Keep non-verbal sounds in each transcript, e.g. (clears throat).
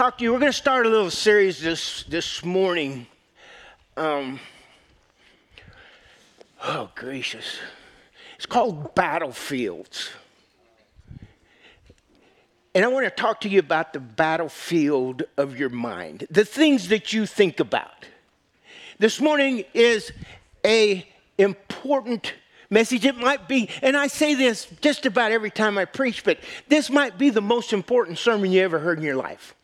talk to you. We're going to start a little series this this morning. Um, oh gracious, it's called Battlefields, and I want to talk to you about the battlefield of your mind, the things that you think about. This morning is a important message. It might be, and I say this just about every time I preach, but this might be the most important sermon you ever heard in your life.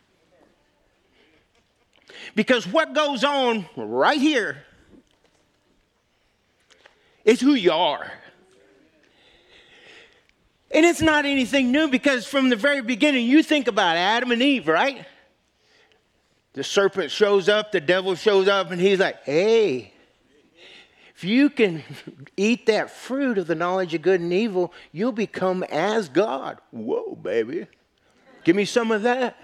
Because what goes on right here is who you are. And it's not anything new because from the very beginning, you think about Adam and Eve, right? The serpent shows up, the devil shows up, and he's like, hey, if you can (laughs) eat that fruit of the knowledge of good and evil, you'll become as God. Whoa, baby. Give me some of that.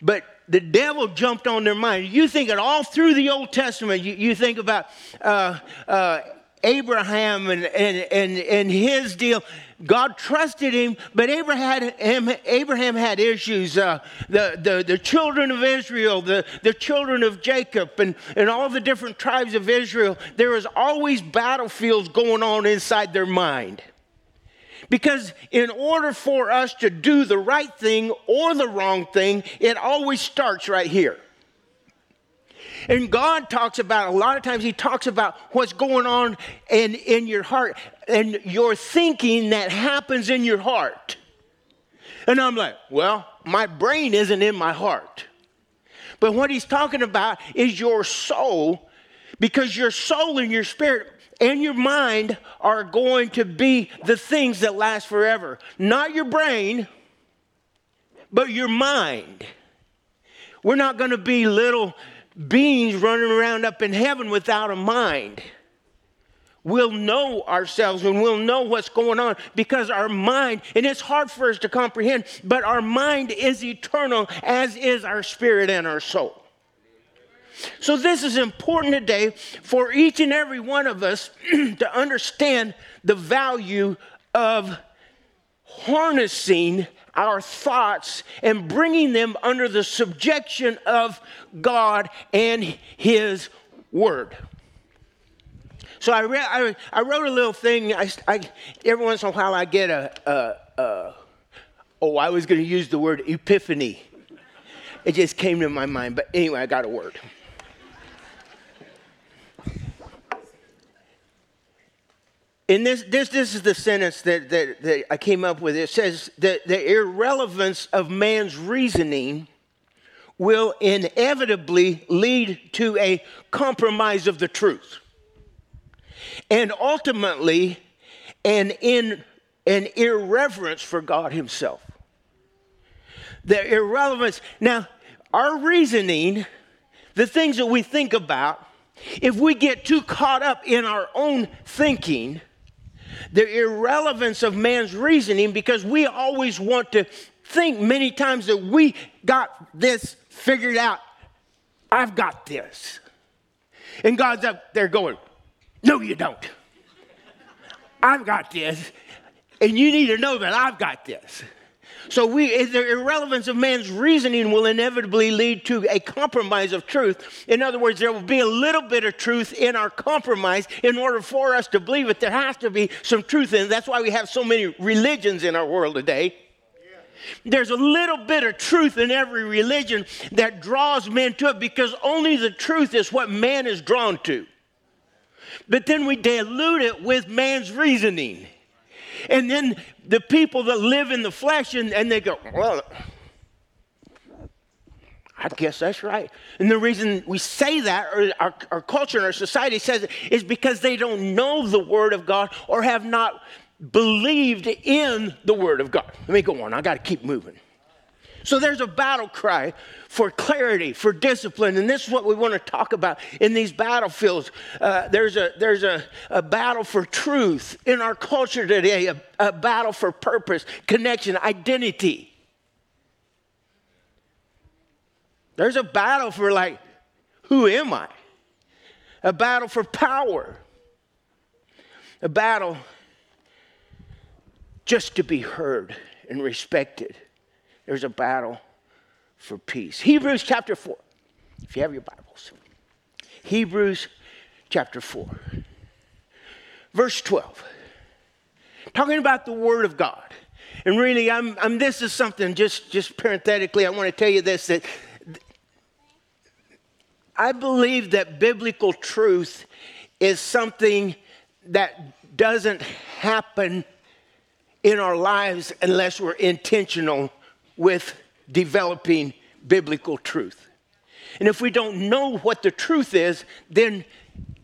But the devil jumped on their mind. You think it all through the Old Testament. You, you think about uh, uh, Abraham and, and, and, and his deal. God trusted him, but Abraham Abraham had issues. Uh, the, the, the children of Israel, the, the children of Jacob, and, and all the different tribes of Israel, there was always battlefields going on inside their mind. Because in order for us to do the right thing or the wrong thing, it always starts right here. And God talks about, a lot of times, He talks about what's going on in, in your heart and your thinking that happens in your heart. And I'm like, well, my brain isn't in my heart. But what He's talking about is your soul, because your soul and your spirit and your mind are going to be the things that last forever. Not your brain, but your mind. We're not going to be little beings running around up in heaven without a mind. We'll know ourselves and we'll know what's going on because our mind, and it's hard for us to comprehend, but our mind is eternal, as is our spirit and our soul. So, this is important today for each and every one of us (clears throat) to understand the value of harnessing our thoughts and bringing them under the subjection of God and His Word. So I, read, I, I wrote a little thing. I, I, every once in a while, I get a, a, a oh, I was going to use the word epiphany. It just came to my mind. But anyway, I got a word. And this, this, this is the sentence that, that, that I came up with. It says that the irrelevance of man's reasoning will inevitably lead to a compromise of the truth. And ultimately, an, in, an irreverence for God Himself. The irrelevance. Now, our reasoning, the things that we think about, if we get too caught up in our own thinking, the irrelevance of man's reasoning because we always want to think many times that we got this figured out. I've got this. And God's up there going, No, you don't. I've got this. And you need to know that I've got this. So we, the irrelevance of man's reasoning will inevitably lead to a compromise of truth. In other words, there will be a little bit of truth in our compromise in order for us to believe it. There has to be some truth in it. That's why we have so many religions in our world today. There's a little bit of truth in every religion that draws men to it because only the truth is what man is drawn to. But then we dilute it with man's reasoning. And then the people that live in the flesh and, and they go, well, I guess that's right. And the reason we say that, or our, our culture and our society says it, is because they don't know the Word of God or have not believed in the Word of God. Let me go on. I got to keep moving. So there's a battle cry for clarity, for discipline, and this is what we want to talk about in these battlefields. Uh, there's a, there's a, a battle for truth in our culture today, a, a battle for purpose, connection, identity. There's a battle for, like, who am I? A battle for power. A battle just to be heard and respected. There's a battle for peace. Hebrews chapter 4, if you have your Bibles. Hebrews chapter 4, verse 12. Talking about the Word of God. And really, I'm, I'm, this is something, just, just parenthetically, I want to tell you this that I believe that biblical truth is something that doesn't happen in our lives unless we're intentional with developing biblical truth. And if we don't know what the truth is, then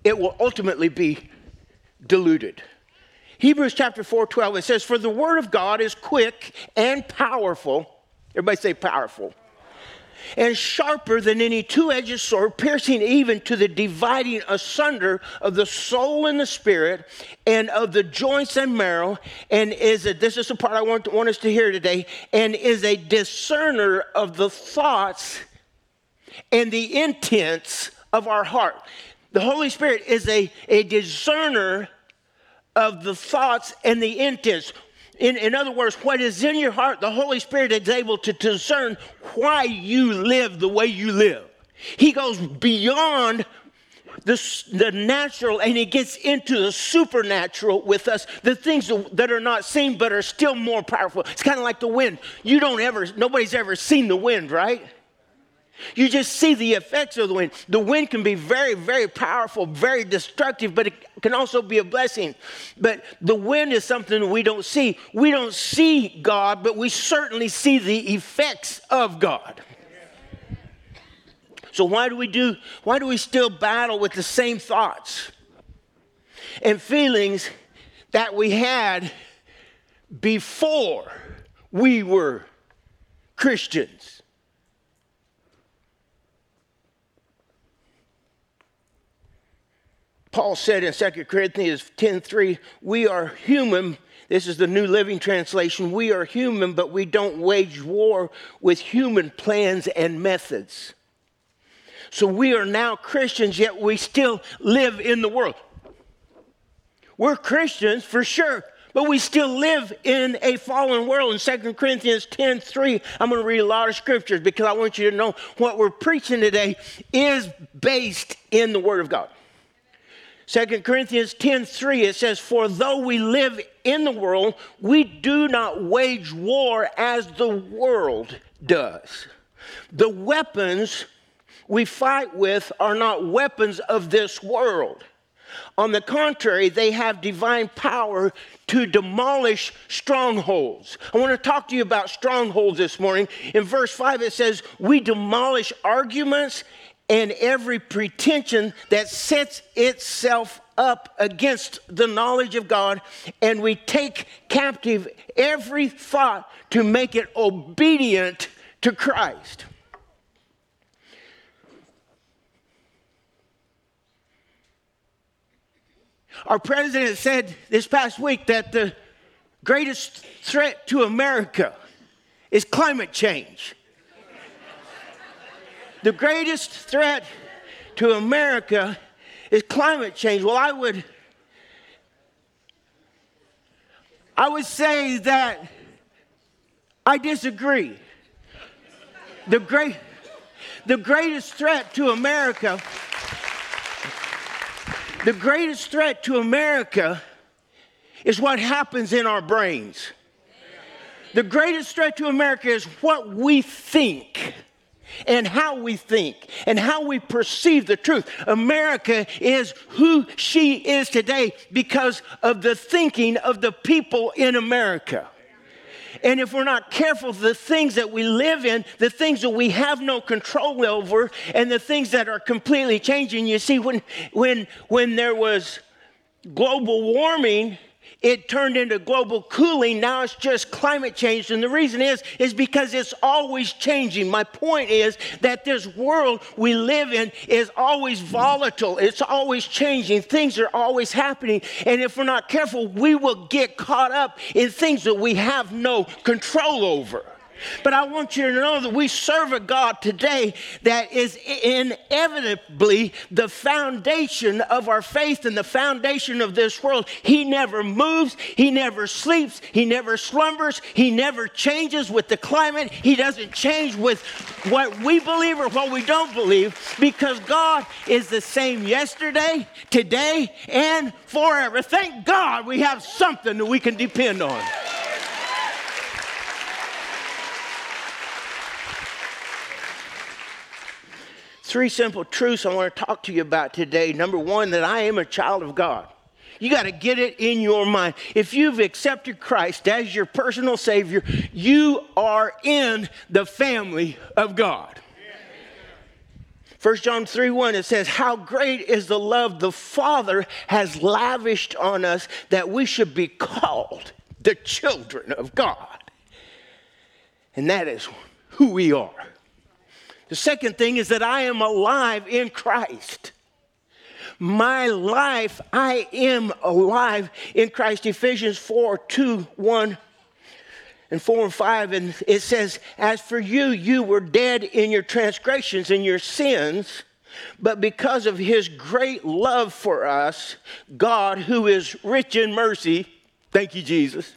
it will ultimately be diluted. Hebrews chapter 4 12, it says, For the word of God is quick and powerful. Everybody say powerful and sharper than any two edged sword, piercing even to the dividing asunder of the soul and the spirit, and of the joints and marrow, and is a, this is the part I want, want us to hear today, and is a discerner of the thoughts and the intents of our heart. The Holy Spirit is a, a discerner of the thoughts and the intents. In, in other words, what is in your heart, the Holy Spirit is able to discern why you live the way you live. He goes beyond the, the natural and he gets into the supernatural with us, the things that are not seen but are still more powerful. It's kind of like the wind. You don't ever, nobody's ever seen the wind, right? You just see the effects of the wind. The wind can be very, very powerful, very destructive, but it can also be a blessing. But the wind is something we don't see. We don't see God, but we certainly see the effects of God. So why do we do why do we still battle with the same thoughts and feelings that we had before we were Christians? Paul said in 2 Corinthians 10:3, we are human. This is the New Living Translation. We are human, but we don't wage war with human plans and methods. So we are now Christians, yet we still live in the world. We're Christians for sure, but we still live in a fallen world. In 2 Corinthians 10 3, I'm going to read a lot of scriptures because I want you to know what we're preaching today is based in the Word of God. 2 Corinthians 10 3, it says, For though we live in the world, we do not wage war as the world does. The weapons we fight with are not weapons of this world. On the contrary, they have divine power to demolish strongholds. I want to talk to you about strongholds this morning. In verse 5, it says, We demolish arguments and every pretension that sets itself up against the knowledge of God, and we take captive every thought to make it obedient to Christ. Our president said this past week that the greatest threat to America is climate change the greatest threat to America is climate change. Well, I would I would say that I disagree. The great the greatest threat to America the greatest threat to America is what happens in our brains. The greatest threat to America is what we think and how we think and how we perceive the truth. America is who she is today because of the thinking of the people in America. And if we're not careful, the things that we live in, the things that we have no control over, and the things that are completely changing. You see, when, when, when there was global warming, it turned into global cooling. Now it's just climate change. And the reason is, is because it's always changing. My point is that this world we live in is always volatile. It's always changing. Things are always happening. And if we're not careful, we will get caught up in things that we have no control over. But I want you to know that we serve a God today that is inevitably the foundation of our faith and the foundation of this world. He never moves, He never sleeps, He never slumbers, He never changes with the climate, He doesn't change with what we believe or what we don't believe because God is the same yesterday, today, and forever. Thank God we have something that we can depend on. Three simple truths I want to talk to you about today. Number one, that I am a child of God. You got to get it in your mind. If you've accepted Christ as your personal Savior, you are in the family of God. 1 John 3 1, it says, How great is the love the Father has lavished on us that we should be called the children of God. And that is who we are. The second thing is that I am alive in Christ. My life, I am alive in Christ. Ephesians 4 2, 1 and 4 and 5. And it says, As for you, you were dead in your transgressions and your sins. But because of his great love for us, God, who is rich in mercy, thank you, Jesus.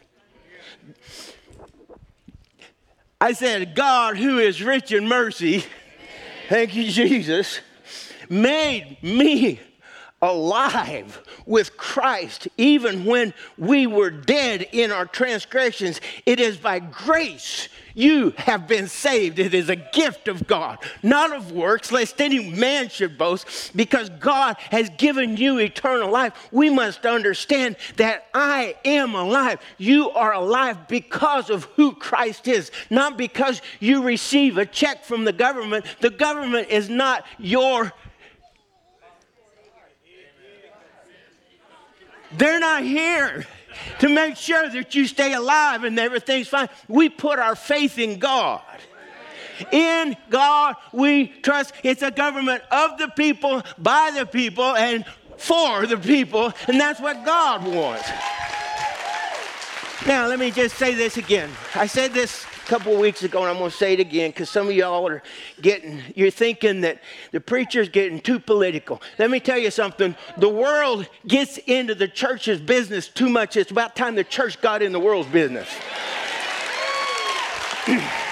I said, God, who is rich in mercy, thank you, Jesus, made me alive with Christ even when we were dead in our transgressions. It is by grace you have been saved. It is a gift of God, not of works, lest any man should boast, because God has given you eternal life. We must understand that I am alive. You are alive because of who Christ is, not because you receive a check from the government. The government is not your They're not here to make sure that you stay alive and everything's fine. We put our faith in God. In God we trust. It's a government of the people, by the people, and for the people, and that's what God wants. Now, let me just say this again. I said this couple of weeks ago, and I'm going to say it again because some of y'all are getting, you're thinking that the preacher's getting too political. Let me tell you something. The world gets into the church's business too much. It's about time the church got in the world's business. (clears throat)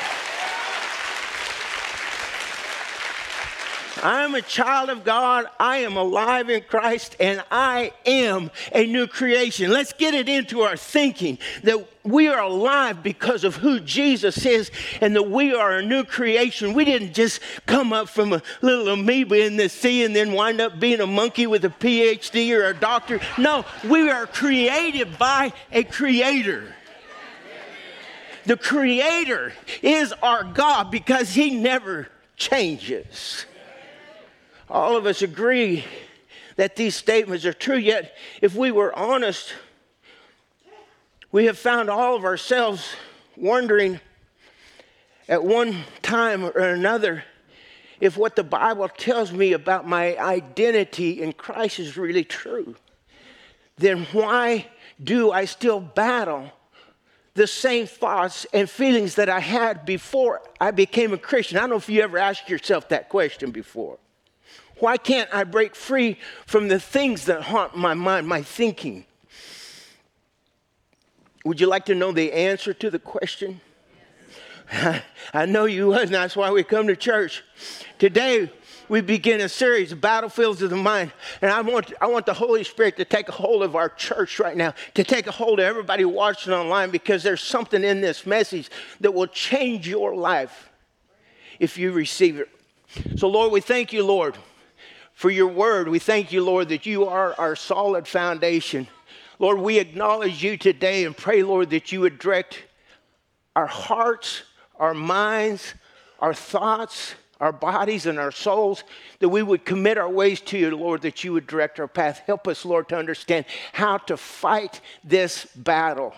I am a child of God. I am alive in Christ and I am a new creation. Let's get it into our thinking that we are alive because of who Jesus is and that we are a new creation. We didn't just come up from a little amoeba in the sea and then wind up being a monkey with a PhD or a doctor. No, we are created by a creator. The creator is our God because he never changes. All of us agree that these statements are true, yet, if we were honest, we have found all of ourselves wondering at one time or another if what the Bible tells me about my identity in Christ is really true. Then why do I still battle the same thoughts and feelings that I had before I became a Christian? I don't know if you ever asked yourself that question before. Why can't I break free from the things that haunt my mind, my thinking? Would you like to know the answer to the question? (laughs) I know you would, and that's why we come to church. Today, we begin a series battlefields of the mind. And I want, I want the Holy Spirit to take a hold of our church right now, to take a hold of everybody watching online, because there's something in this message that will change your life if you receive it. So, Lord, we thank you, Lord for your word. We thank you, Lord, that you are our solid foundation. Lord, we acknowledge you today and pray, Lord, that you would direct our hearts, our minds, our thoughts, our bodies, and our souls, that we would commit our ways to you, Lord, that you would direct our path. Help us, Lord, to understand how to fight this battle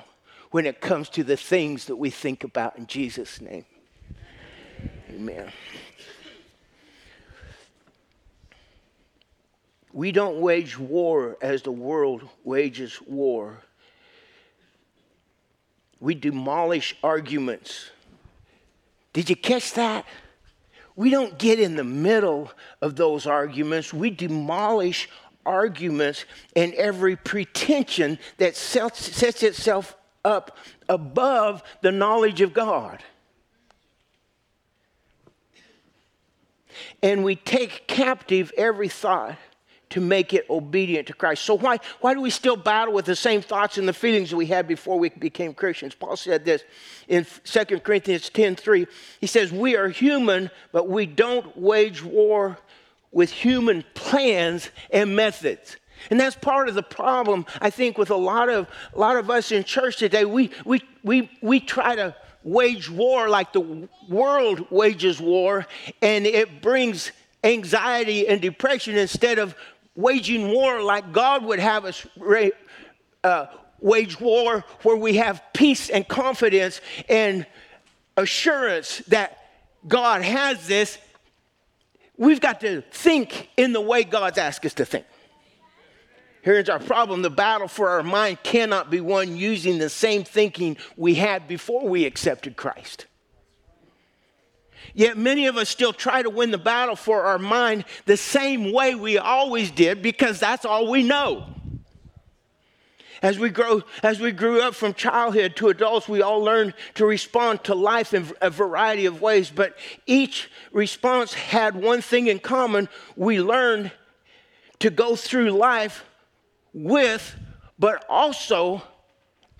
when it comes to the things that we think about in Jesus' name. Amen. We don't wage war as the world wages war. We demolish arguments Did you catch that? We don't get in the middle of those arguments. We demolish arguments and every pretension that sets itself up above the knowledge of God. And we take captive every thought to make it obedient to Christ. So why, why do we still battle with the same thoughts and the feelings we had before we became Christians? Paul said this in 2 Corinthians 10 3. He says, We are human, but we don't wage war with human plans and methods. And that's part of the problem, I think, with a lot of, a lot of us in church today. We, we, we, we try to wage war like the world wages war, and it brings anxiety and depression instead of waging war like God would have us uh, wage war, where we have peace and confidence and assurance that God has this. We've got to think in the way God's asked us to think. Here's our problem the battle for our mind cannot be won using the same thinking we had before we accepted Christ. Yet many of us still try to win the battle for our mind the same way we always did because that's all we know. As we grow, as we grew up from childhood to adults, we all learn to respond to life in a variety of ways, but each response had one thing in common. We learned to go through life with, but also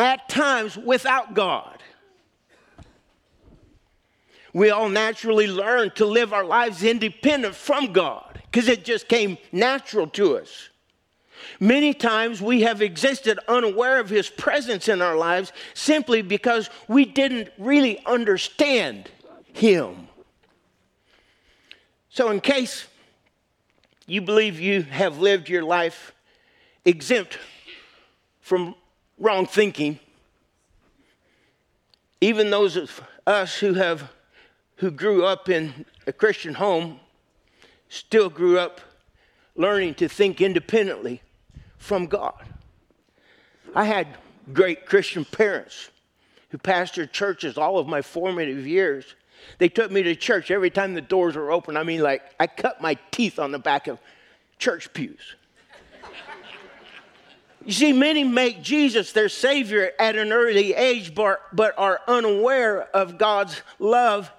at times without God we all naturally learn to live our lives independent from God because it just came natural to us. Many times we have existed unaware of His presence in our lives simply because we didn't really understand Him. So, in case you believe you have lived your life exempt from wrong thinking, even those of us who have who grew up in a Christian home still grew up learning to think independently from God. I had great Christian parents who pastored churches all of my formative years. They took me to church every time the doors were open. I mean, like, I cut my teeth on the back of church pews. You see, many make Jesus their Savior at an early age, but, but are unaware of God's love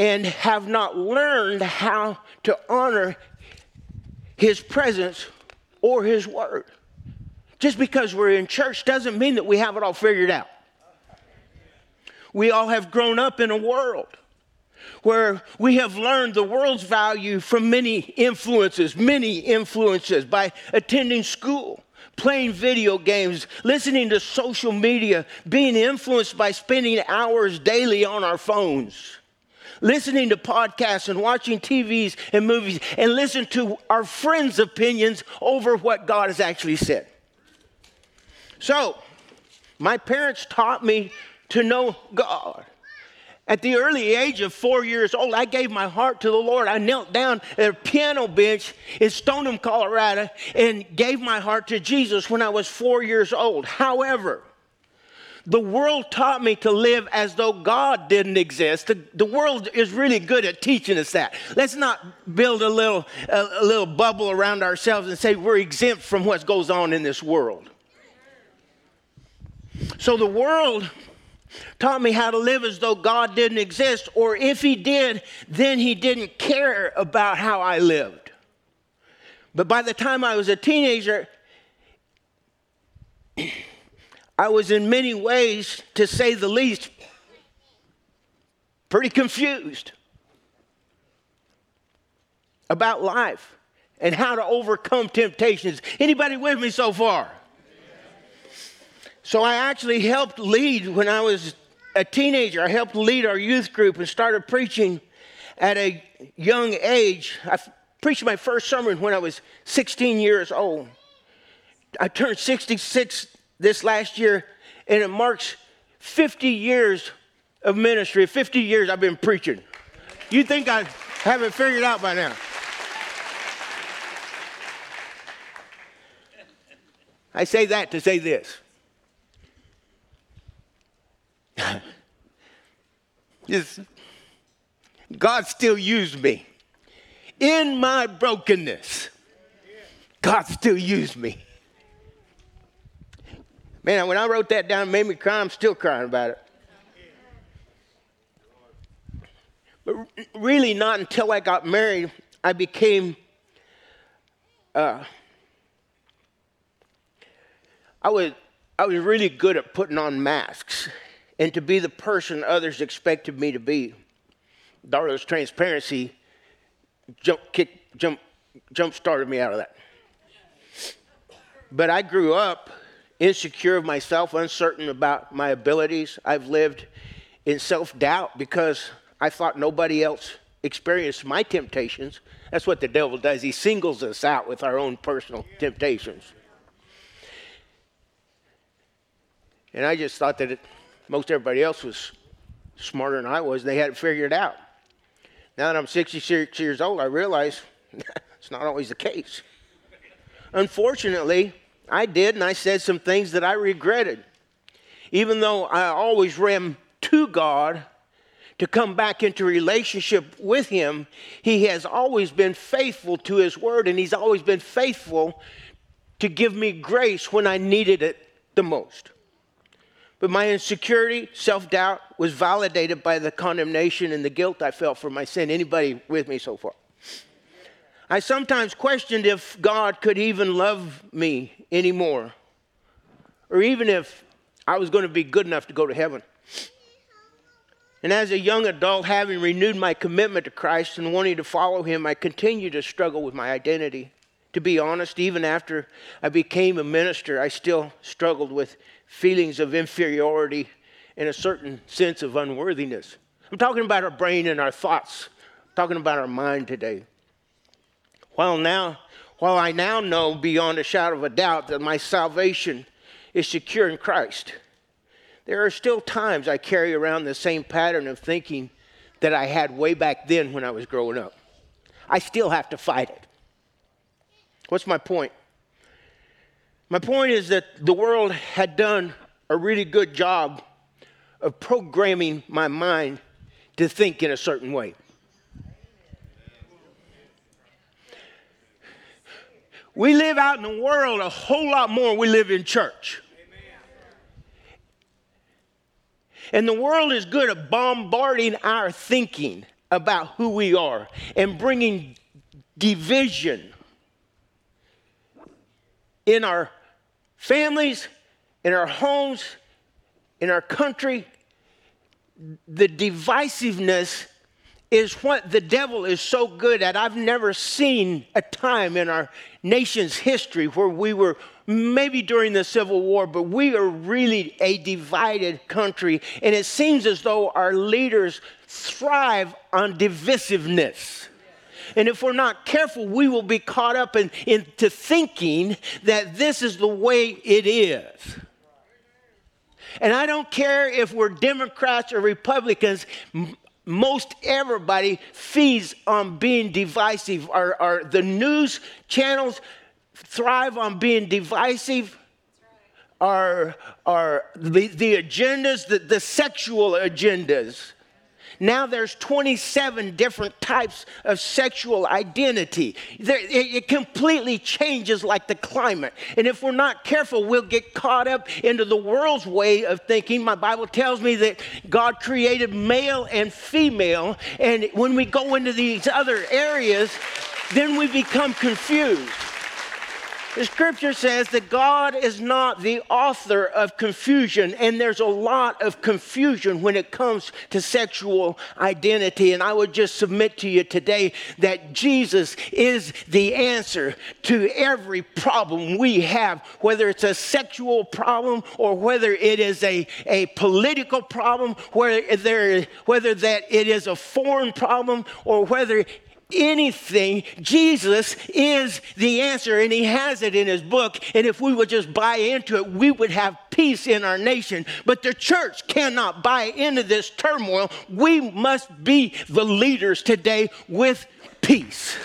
and have not learned how to honor his presence or his word. Just because we're in church doesn't mean that we have it all figured out. We all have grown up in a world where we have learned the world's value from many influences, many influences by attending school, playing video games, listening to social media, being influenced by spending hours daily on our phones listening to podcasts and watching TVs and movies and listen to our friends' opinions over what God has actually said. So, my parents taught me to know God. At the early age of four years old, I gave my heart to the Lord. I knelt down at a piano bench in Stoneham, Colorado, and gave my heart to Jesus when I was four years old. However, the world taught me to live as though God didn't exist. The, the world is really good at teaching us that. Let's not build a little, a, a little bubble around ourselves and say we're exempt from what goes on in this world. So the world taught me how to live as though God didn't exist, or if He did, then He didn't care about how I lived. But by the time I was a teenager, I was in many ways, to say the least, pretty confused about life and how to overcome temptations. Anybody with me so far? So I actually helped lead when I was a teenager. I helped lead our youth group and started preaching at a young age. I preached my first sermon when I was 16 years old. I turned 66 this last year, and it marks 50 years of ministry. 50 years I've been preaching. You think I haven't figured out by now? I say that to say this. (laughs) this God still used me. In my brokenness, God still used me. Man, when I wrote that down, it made me cry. I'm still crying about it. But really, not until I got married, I became. Uh, I was I was really good at putting on masks and to be the person others expected me to be. Darla's transparency jump kick jump jump started me out of that. But I grew up insecure of myself, uncertain about my abilities. I've lived in self doubt because I thought nobody else experienced my temptations. That's what the devil does. He singles us out with our own personal temptations. And I just thought that it, most everybody else was smarter than I was. They had it figured out. Now that I'm 66 years old, I realize (laughs) it's not always the case. Unfortunately, I did, and I said some things that I regretted. Even though I always ran to God to come back into relationship with Him, He has always been faithful to His word, and He's always been faithful to give me grace when I needed it the most. But my insecurity, self doubt was validated by the condemnation and the guilt I felt for my sin. Anybody with me so far? I sometimes questioned if God could even love me anymore, or even if I was going to be good enough to go to heaven. And as a young adult, having renewed my commitment to Christ and wanting to follow Him, I continued to struggle with my identity. To be honest, even after I became a minister, I still struggled with feelings of inferiority and a certain sense of unworthiness. I'm talking about our brain and our thoughts, I'm talking about our mind today. While now, while I now know beyond a shadow of a doubt that my salvation is secure in Christ, there are still times I carry around the same pattern of thinking that I had way back then when I was growing up. I still have to fight it. What's my point? My point is that the world had done a really good job of programming my mind to think in a certain way. We live out in the world a whole lot more we live in church. And the world is good at bombarding our thinking about who we are and bringing division in our families, in our homes, in our country. The divisiveness is what the devil is so good at. I've never seen a time in our nation's history where we were maybe during the Civil War, but we are really a divided country. And it seems as though our leaders thrive on divisiveness. And if we're not careful, we will be caught up in, into thinking that this is the way it is. And I don't care if we're Democrats or Republicans, most everybody feeds on being divisive. Our, the news channels thrive on being divisive. Our, our, the, the agendas, the, the sexual agendas now there's 27 different types of sexual identity. It completely changes like the climate. And if we're not careful, we'll get caught up into the world's way of thinking. My Bible tells me that God created male and female. And when we go into these other areas, then we become confused. The scripture says that God is not the author of confusion, and there's a lot of confusion when it comes to sexual identity. And I would just submit to you today that Jesus is the answer to every problem we have, whether it's a sexual problem or whether it is a, a political problem, whether, whether that it is a foreign problem or whether anything, Jesus is the answer, and He has it in His book. And if we would just buy into it, we would have peace in our nation. But the church cannot buy into this turmoil. We must be the leaders today with peace.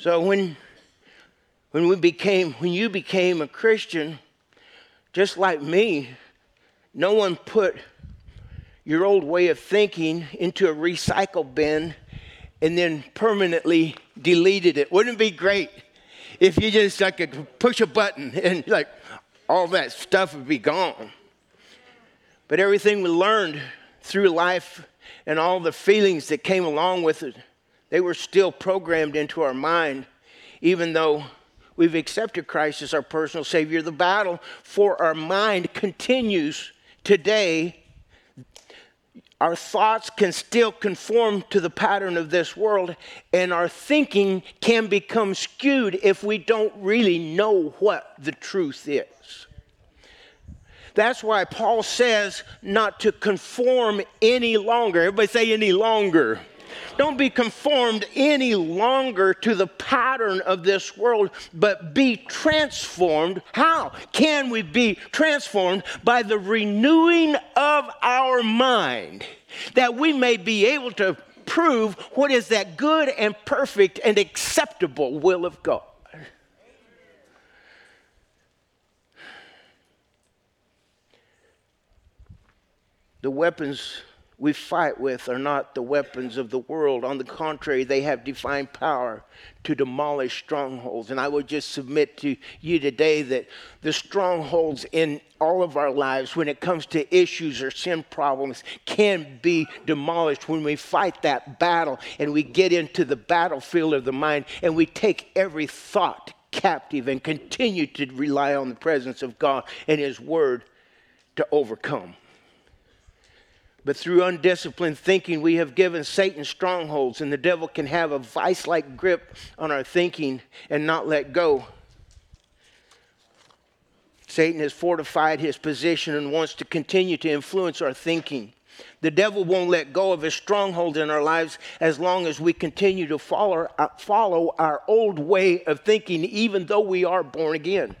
So when when we became when you became a Christian, just like me, no one put your old way of thinking into a recycle bin and then permanently deleted it. Wouldn't it be great if you just like could push a button and like all that stuff would be gone? But everything we learned through life and all the feelings that came along with it, they were still programmed into our mind, even though we've accepted Christ as our personal Savior. The battle for our mind continues today our thoughts can still conform to the pattern of this world, and our thinking can become skewed if we don't really know what the truth is. That's why Paul says not to conform any longer. Everybody say any longer. Don't be conformed any longer to the pattern of this world, but be transformed. How can we be transformed? By the renewing of our mind, that we may be able to prove what is that good and perfect and acceptable will of God. The weapons we fight with are not the weapons of the world. On the contrary, they have divine power to demolish strongholds. And I would just submit to you today that the strongholds in all of our lives, when it comes to issues or sin problems, can be demolished when we fight that battle and we get into the battlefield of the mind and we take every thought captive and continue to rely on the presence of God and His Word to overcome. But through undisciplined thinking, we have given Satan strongholds, and the devil can have a vice like grip on our thinking and not let go. Satan has fortified his position and wants to continue to influence our thinking. The devil won't let go of his stronghold in our lives as long as we continue to follow, uh, follow our old way of thinking, even though we are born again.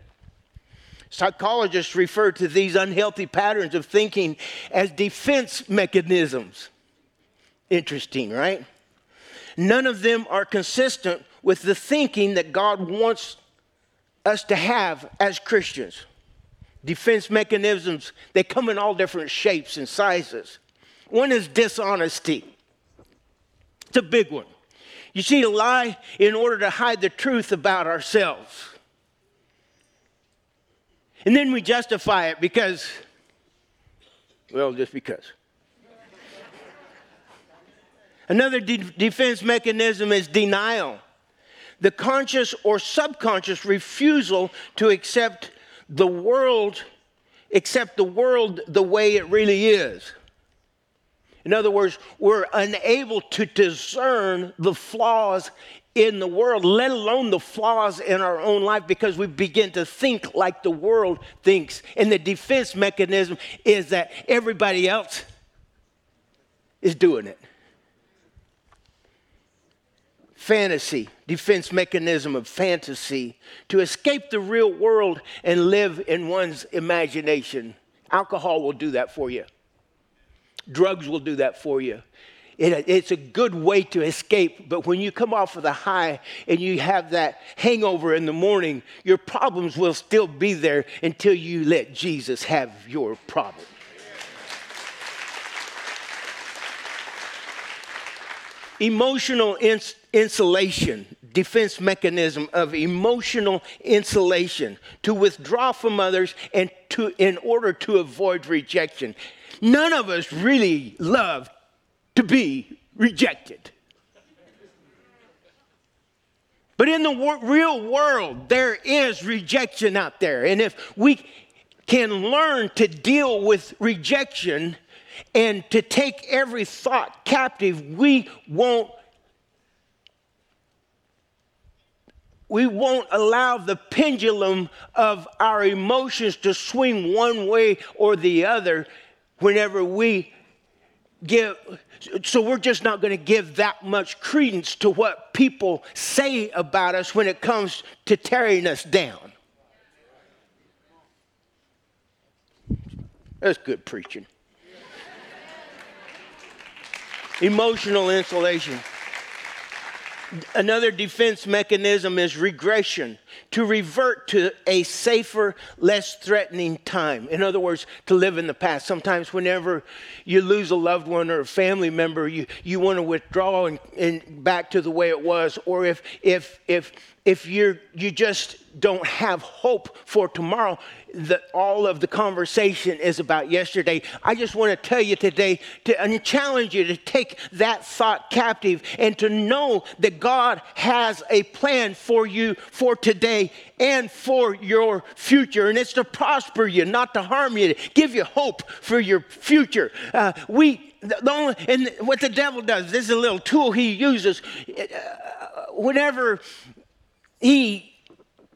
Psychologists refer to these unhealthy patterns of thinking as defense mechanisms. Interesting, right? None of them are consistent with the thinking that God wants us to have as Christians. Defense mechanisms, they come in all different shapes and sizes. One is dishonesty, it's a big one. You see, a lie in order to hide the truth about ourselves. And then we justify it because, well, just because. Another de- defense mechanism is denial. The conscious or subconscious refusal to accept the world, accept the world the way it really is. In other words, we're unable to discern the flaws in the world, let alone the flaws in our own life, because we begin to think like the world thinks. And the defense mechanism is that everybody else is doing it. Fantasy, defense mechanism of fantasy, to escape the real world and live in one's imagination. Alcohol will do that for you. Drugs will do that for you. It, it's a good way to escape, but when you come off of the high and you have that hangover in the morning, your problems will still be there until you let Jesus have your problem. Emotional ins- insulation, defense mechanism of emotional insulation to withdraw from others and to in order to avoid rejection. None of us really love to be rejected. But in the wor- real world, there is rejection out there. And if we can learn to deal with rejection and to take every thought captive, we won't we won't allow the pendulum of our emotions to swing one way or the other whenever we give so we're just not going to give that much credence to what people say about us when it comes to tearing us down. That's good preaching. Emotional insulation. Another defense mechanism is regression. To revert to a safer, less threatening time. In other words, to live in the past. Sometimes, whenever you lose a loved one or a family member, you, you want to withdraw and, and back to the way it was. Or if, if, if, if you're, you just don't have hope for tomorrow, that all of the conversation is about yesterday. I just want to tell you today to and challenge you to take that thought captive and to know that God has a plan for you for today and for your future. And it's to prosper you, not to harm you, to give you hope for your future. Uh, we, the only, and what the devil does, this is a little tool he uses. Uh, whenever he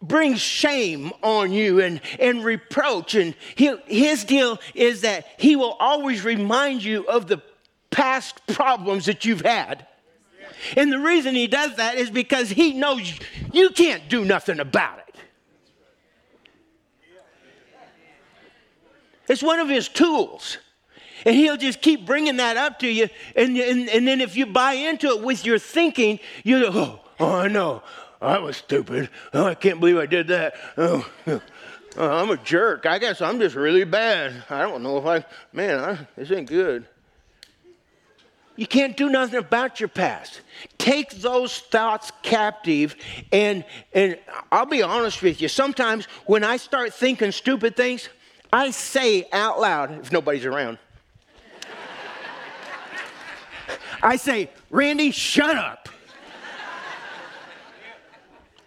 brings shame on you and, and reproach. And he, his deal is that he will always remind you of the past problems that you've had. And the reason he does that is because he knows you can't do nothing about it. It's one of his tools. And he'll just keep bringing that up to you. And, and, and then if you buy into it with your thinking, you go, oh, oh, I know. I was stupid. Oh, I can't believe I did that. Oh, oh, (laughs) I'm a jerk. I guess I'm just really bad. I don't know if I, man, I, this ain't good. You can't do nothing about your past. Take those thoughts captive, and, and I'll be honest with you. Sometimes when I start thinking stupid things, I say out loud, if nobody's around, (laughs) I say, Randy, shut up.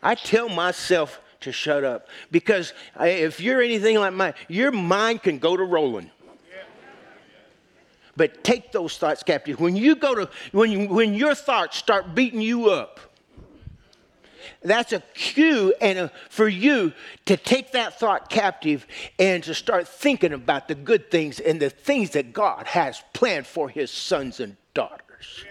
I tell myself to shut up because if you're anything like mine, your mind can go to rolling. But take those thoughts captive. When you go to, when, you, when your thoughts start beating you up, that's a cue and a, for you to take that thought captive and to start thinking about the good things and the things that God has planned for his sons and daughters.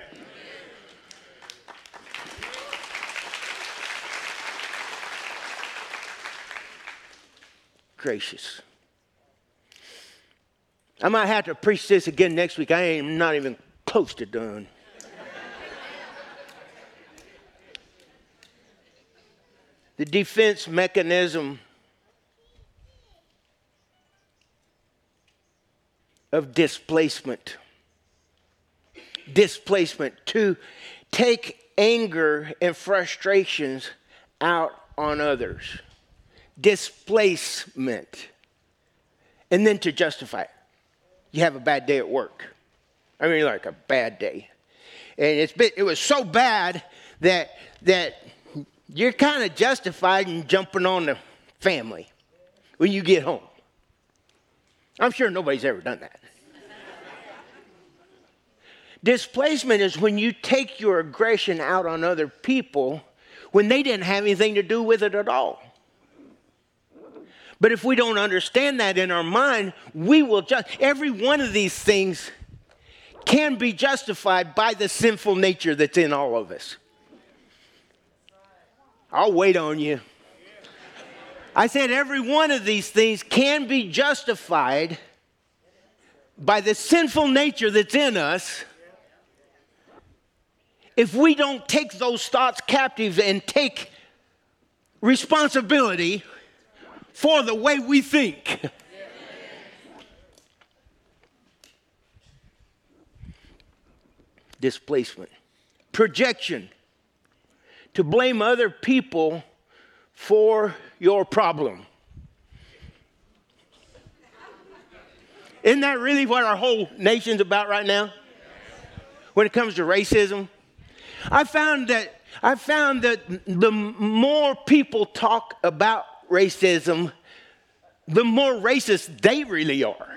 gracious. I might have to preach this again next week. I ain't not even close to done. the defense mechanism of displacement. Displacement to take anger and frustrations out on others displacement, and then to justify it. You have a bad day at work. I mean, like a bad day. And it's been, it was so bad that, that you're kind of justified in jumping on the family when you get home. I'm sure nobody's ever done that. Displacement is when you take your aggression out on other people when they didn't have anything to do with it at all. But if we don't understand that in our mind, we will just, every one of these things can be justified by the sinful nature that's in all of us. I'll wait on you. I said every one of these things can be justified by the sinful nature that's in us if we don't take those thoughts captive and take responsibility for the way we think. Displacement. Projection. To blame other people for your problem. Isn't that really what our whole nation's about right now? When it comes to racism? I found that I found that the more people talk about racism, the more racist they really are.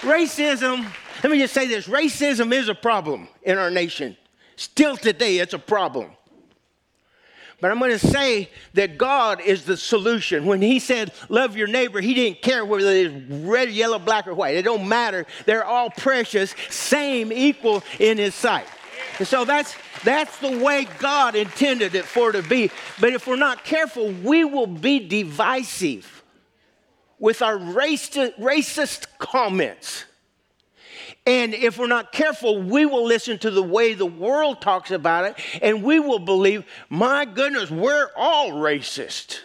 Racism, let me just say this racism is a problem in our nation. Still today, it's a problem. But I'm going to say that God is the solution. When He said, Love your neighbor, He didn't care whether it's red, yellow, black, or white. It don't matter. They're all precious, same, equal in His sight. And so that's, that's the way God intended it for to be. But if we're not careful, we will be divisive with our racist, racist comments. And if we're not careful, we will listen to the way the world talks about it and we will believe, my goodness, we're all racist.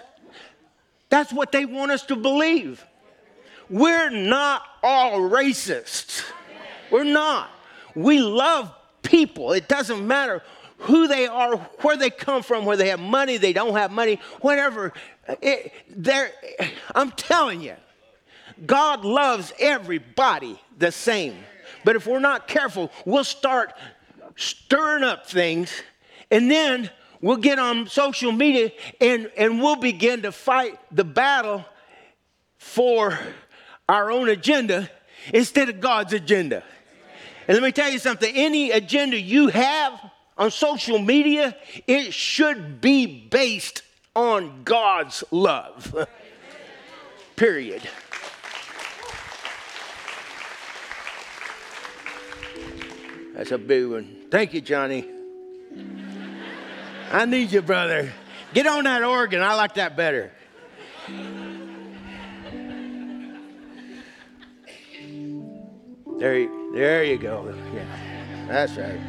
That's what they want us to believe. We're not all racists. We're not. We love people. It doesn't matter who they are, where they come from, where they have money, they don't have money, whatever. It, I'm telling you, God loves everybody the same. But if we're not careful, we'll start stirring up things and then we'll get on social media and, and we'll begin to fight the battle for our own agenda instead of God's agenda. And let me tell you something any agenda you have on social media, it should be based on God's love. (laughs) Period. That's a big one. Thank you, Johnny. I need you, brother. Get on that organ. I like that better. There, there you go. Yeah, that's right.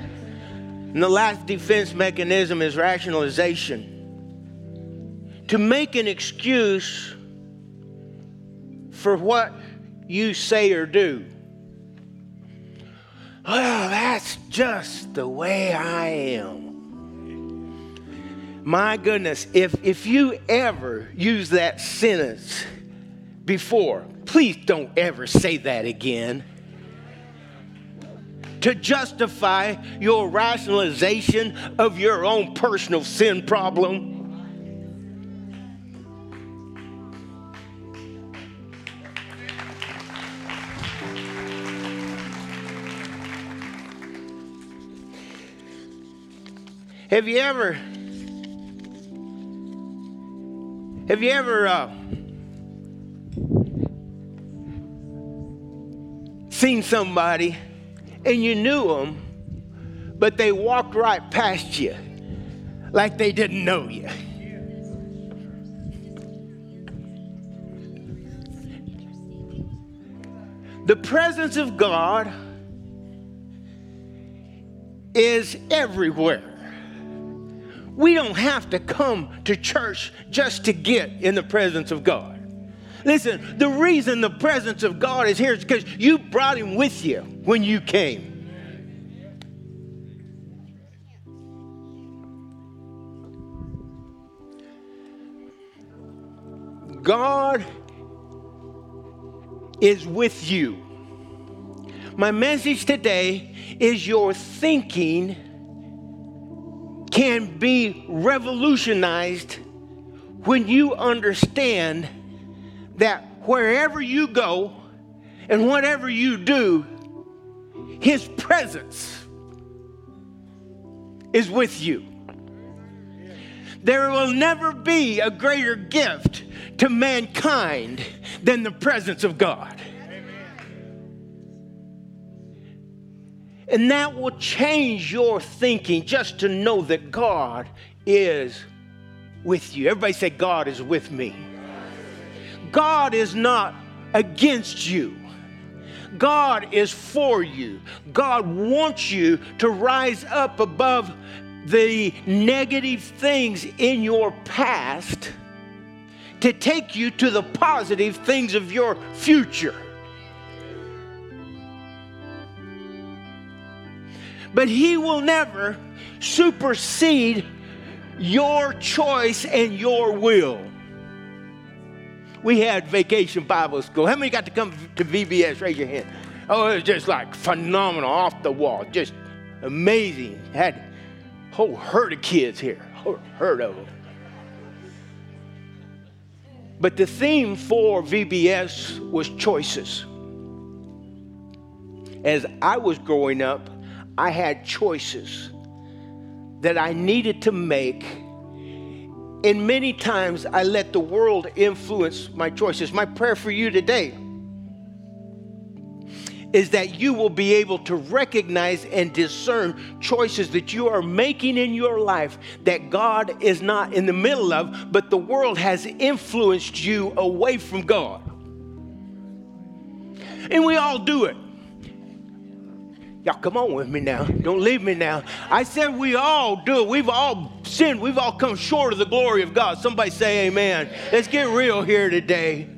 And the last defense mechanism is rationalization. To make an excuse for what you say or do. Well, that's just the way I am. My goodness, if, if you ever use that sentence before, please don't ever say that again to justify your rationalization of your own personal sin problem. Have you ever have you ever uh, seen somebody and you knew them, but they walked right past you like they didn't know you. The presence of God is everywhere. We don't have to come to church just to get in the presence of God. Listen, the reason the presence of God is here is because you brought him with you when you came. God is with you. My message today is your thinking can be revolutionized when you understand that wherever you go and whatever you do, His presence is with you. There will never be a greater gift to mankind than the presence of God. And that will change your thinking just to know that God is with you. Everybody say, God is with me. God is not against you. God is for you. God wants you to rise up above the negative things in your past to take you to the positive things of your future. But He will never supersede your choice and your will we had vacation Bible school. How many got to come to VBS? Raise your hand. Oh, it was just like phenomenal, off the wall, just amazing. Had a whole herd of kids here, whole herd of them. But the theme for VBS was choices. As I was growing up, I had choices that I needed to make and many times I let the world influence my choices. My prayer for you today is that you will be able to recognize and discern choices that you are making in your life that God is not in the middle of, but the world has influenced you away from God. And we all do it. Y'all come on with me now. Don't leave me now. I said we all do. We've all sinned. We've all come short of the glory of God. Somebody say amen. Let's get real here today.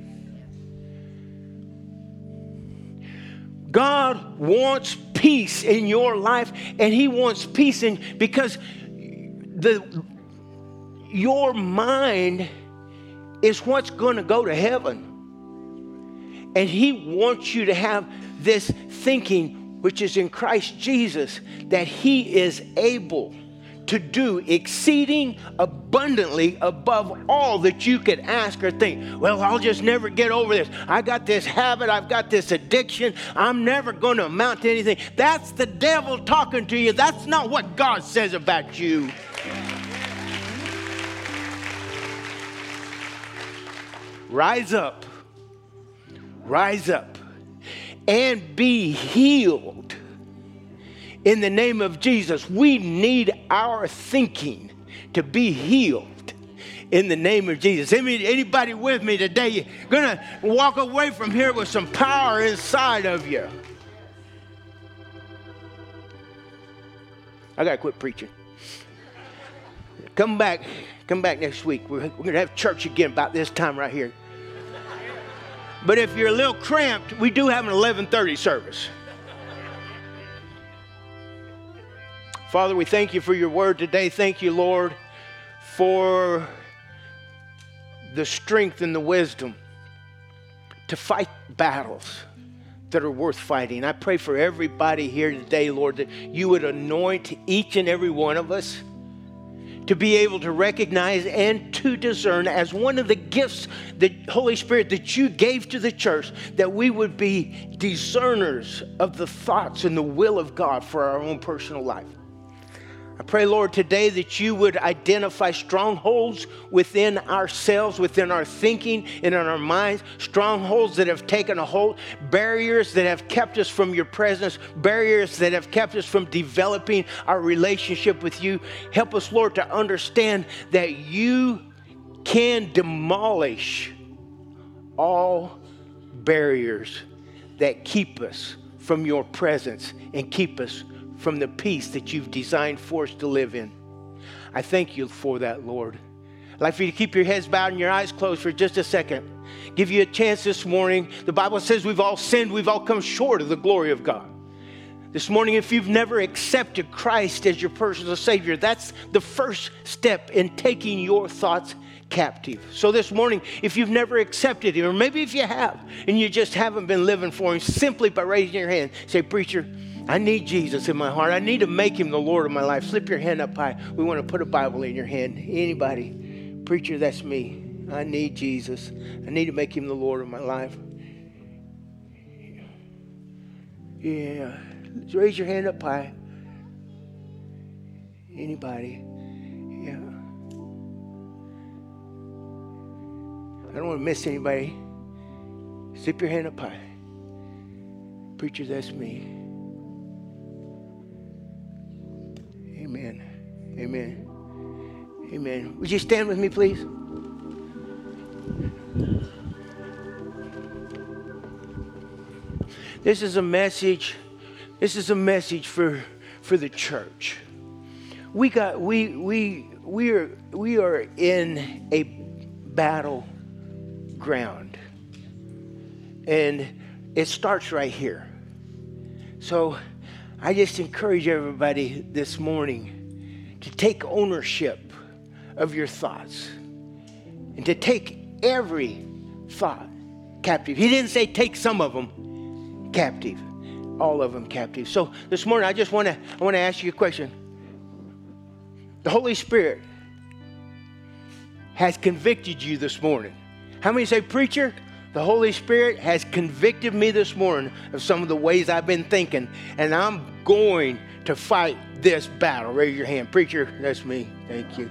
God wants peace in your life, and He wants peace in because the your mind is what's going to go to heaven. And He wants you to have this thinking, which is in Christ Jesus, that He is able to do exceeding abundantly above all that you could ask or think. Well, I'll just never get over this. I got this habit, I've got this addiction, I'm never going to amount to anything. That's the devil talking to you. That's not what God says about you. Rise up, rise up, and be healed in the name of Jesus. We need our thinking to be healed in the name of Jesus. Anybody with me today? You're gonna walk away from here with some power inside of you. I gotta quit preaching. Come back, come back next week. We're, we're gonna have church again about this time right here. But if you're a little cramped, we do have an 11:30 service. Father, we thank you for your word today. Thank you, Lord, for the strength and the wisdom to fight battles that are worth fighting. I pray for everybody here today, Lord, that you would anoint each and every one of us to be able to recognize and to discern as one of the gifts, the Holy Spirit, that you gave to the church, that we would be discerners of the thoughts and the will of God for our own personal life. I pray, Lord, today that you would identify strongholds within ourselves, within our thinking, and in our minds, strongholds that have taken a hold, barriers that have kept us from your presence, barriers that have kept us from developing our relationship with you. Help us, Lord, to understand that you can demolish all barriers that keep us from your presence and keep us from the peace that you've designed for us to live in. I thank you for that, Lord. I'd like for you to keep your heads bowed and your eyes closed for just a second. Give you a chance this morning. The Bible says we've all sinned, we've all come short of the glory of God. This morning, if you've never accepted Christ as your personal Savior, that's the first step in taking your thoughts captive. So this morning, if you've never accepted Him, or maybe if you have and you just haven't been living for Him, simply by raising your hand, say, Preacher, I need Jesus in my heart. I need to make him the Lord of my life. Slip your hand up high. We want to put a Bible in your hand. Anybody? Preacher, that's me. I need Jesus. I need to make him the Lord of my life. Yeah. Raise your hand up high. Anybody? Yeah. I don't want to miss anybody. Slip your hand up high. Preacher, that's me. Amen. Amen. Would you stand with me, please? This is a message. This is a message for, for the church. We got we we we are we are in a battle ground. And it starts right here. So I just encourage everybody this morning to take ownership of your thoughts and to take every thought captive. He didn't say take some of them captive, all of them captive. So this morning I just want to I want to ask you a question. The Holy Spirit has convicted you this morning. How many say, preacher? The Holy Spirit has convicted me this morning of some of the ways I've been thinking, and I'm going to fight this battle. Raise your hand, preacher. That's me. Thank you,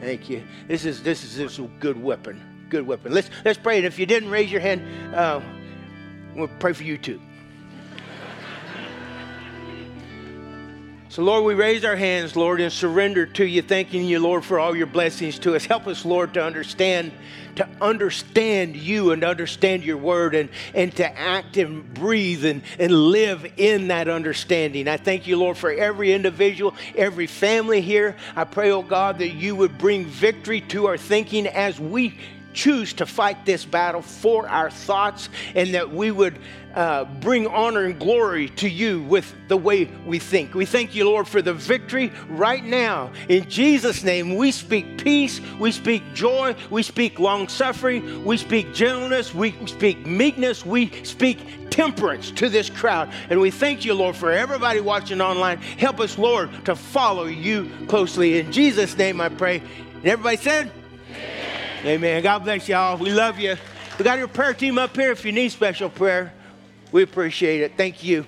thank you. This is this is this is a good weapon. Good weapon. Let's let's pray. And if you didn't raise your hand, uh, we'll pray for you too. So, Lord, we raise our hands, Lord, and surrender to you, thanking you, Lord, for all your blessings to us. Help us, Lord, to understand, to understand you and understand your word and, and to act and breathe and, and live in that understanding. I thank you, Lord, for every individual, every family here. I pray, oh God, that you would bring victory to our thinking as we choose to fight this battle for our thoughts and that we would uh, bring honor and glory to you with the way we think. We thank you, Lord, for the victory right now. In Jesus' name, we speak peace, we speak joy, we speak long suffering, we speak gentleness, we speak meekness, we speak temperance to this crowd. And we thank you, Lord, for everybody watching online. Help us, Lord, to follow you closely. In Jesus' name, I pray. And everybody said, Amen. God bless y'all. We love you. We got your prayer team up here if you need special prayer. We appreciate it. Thank you.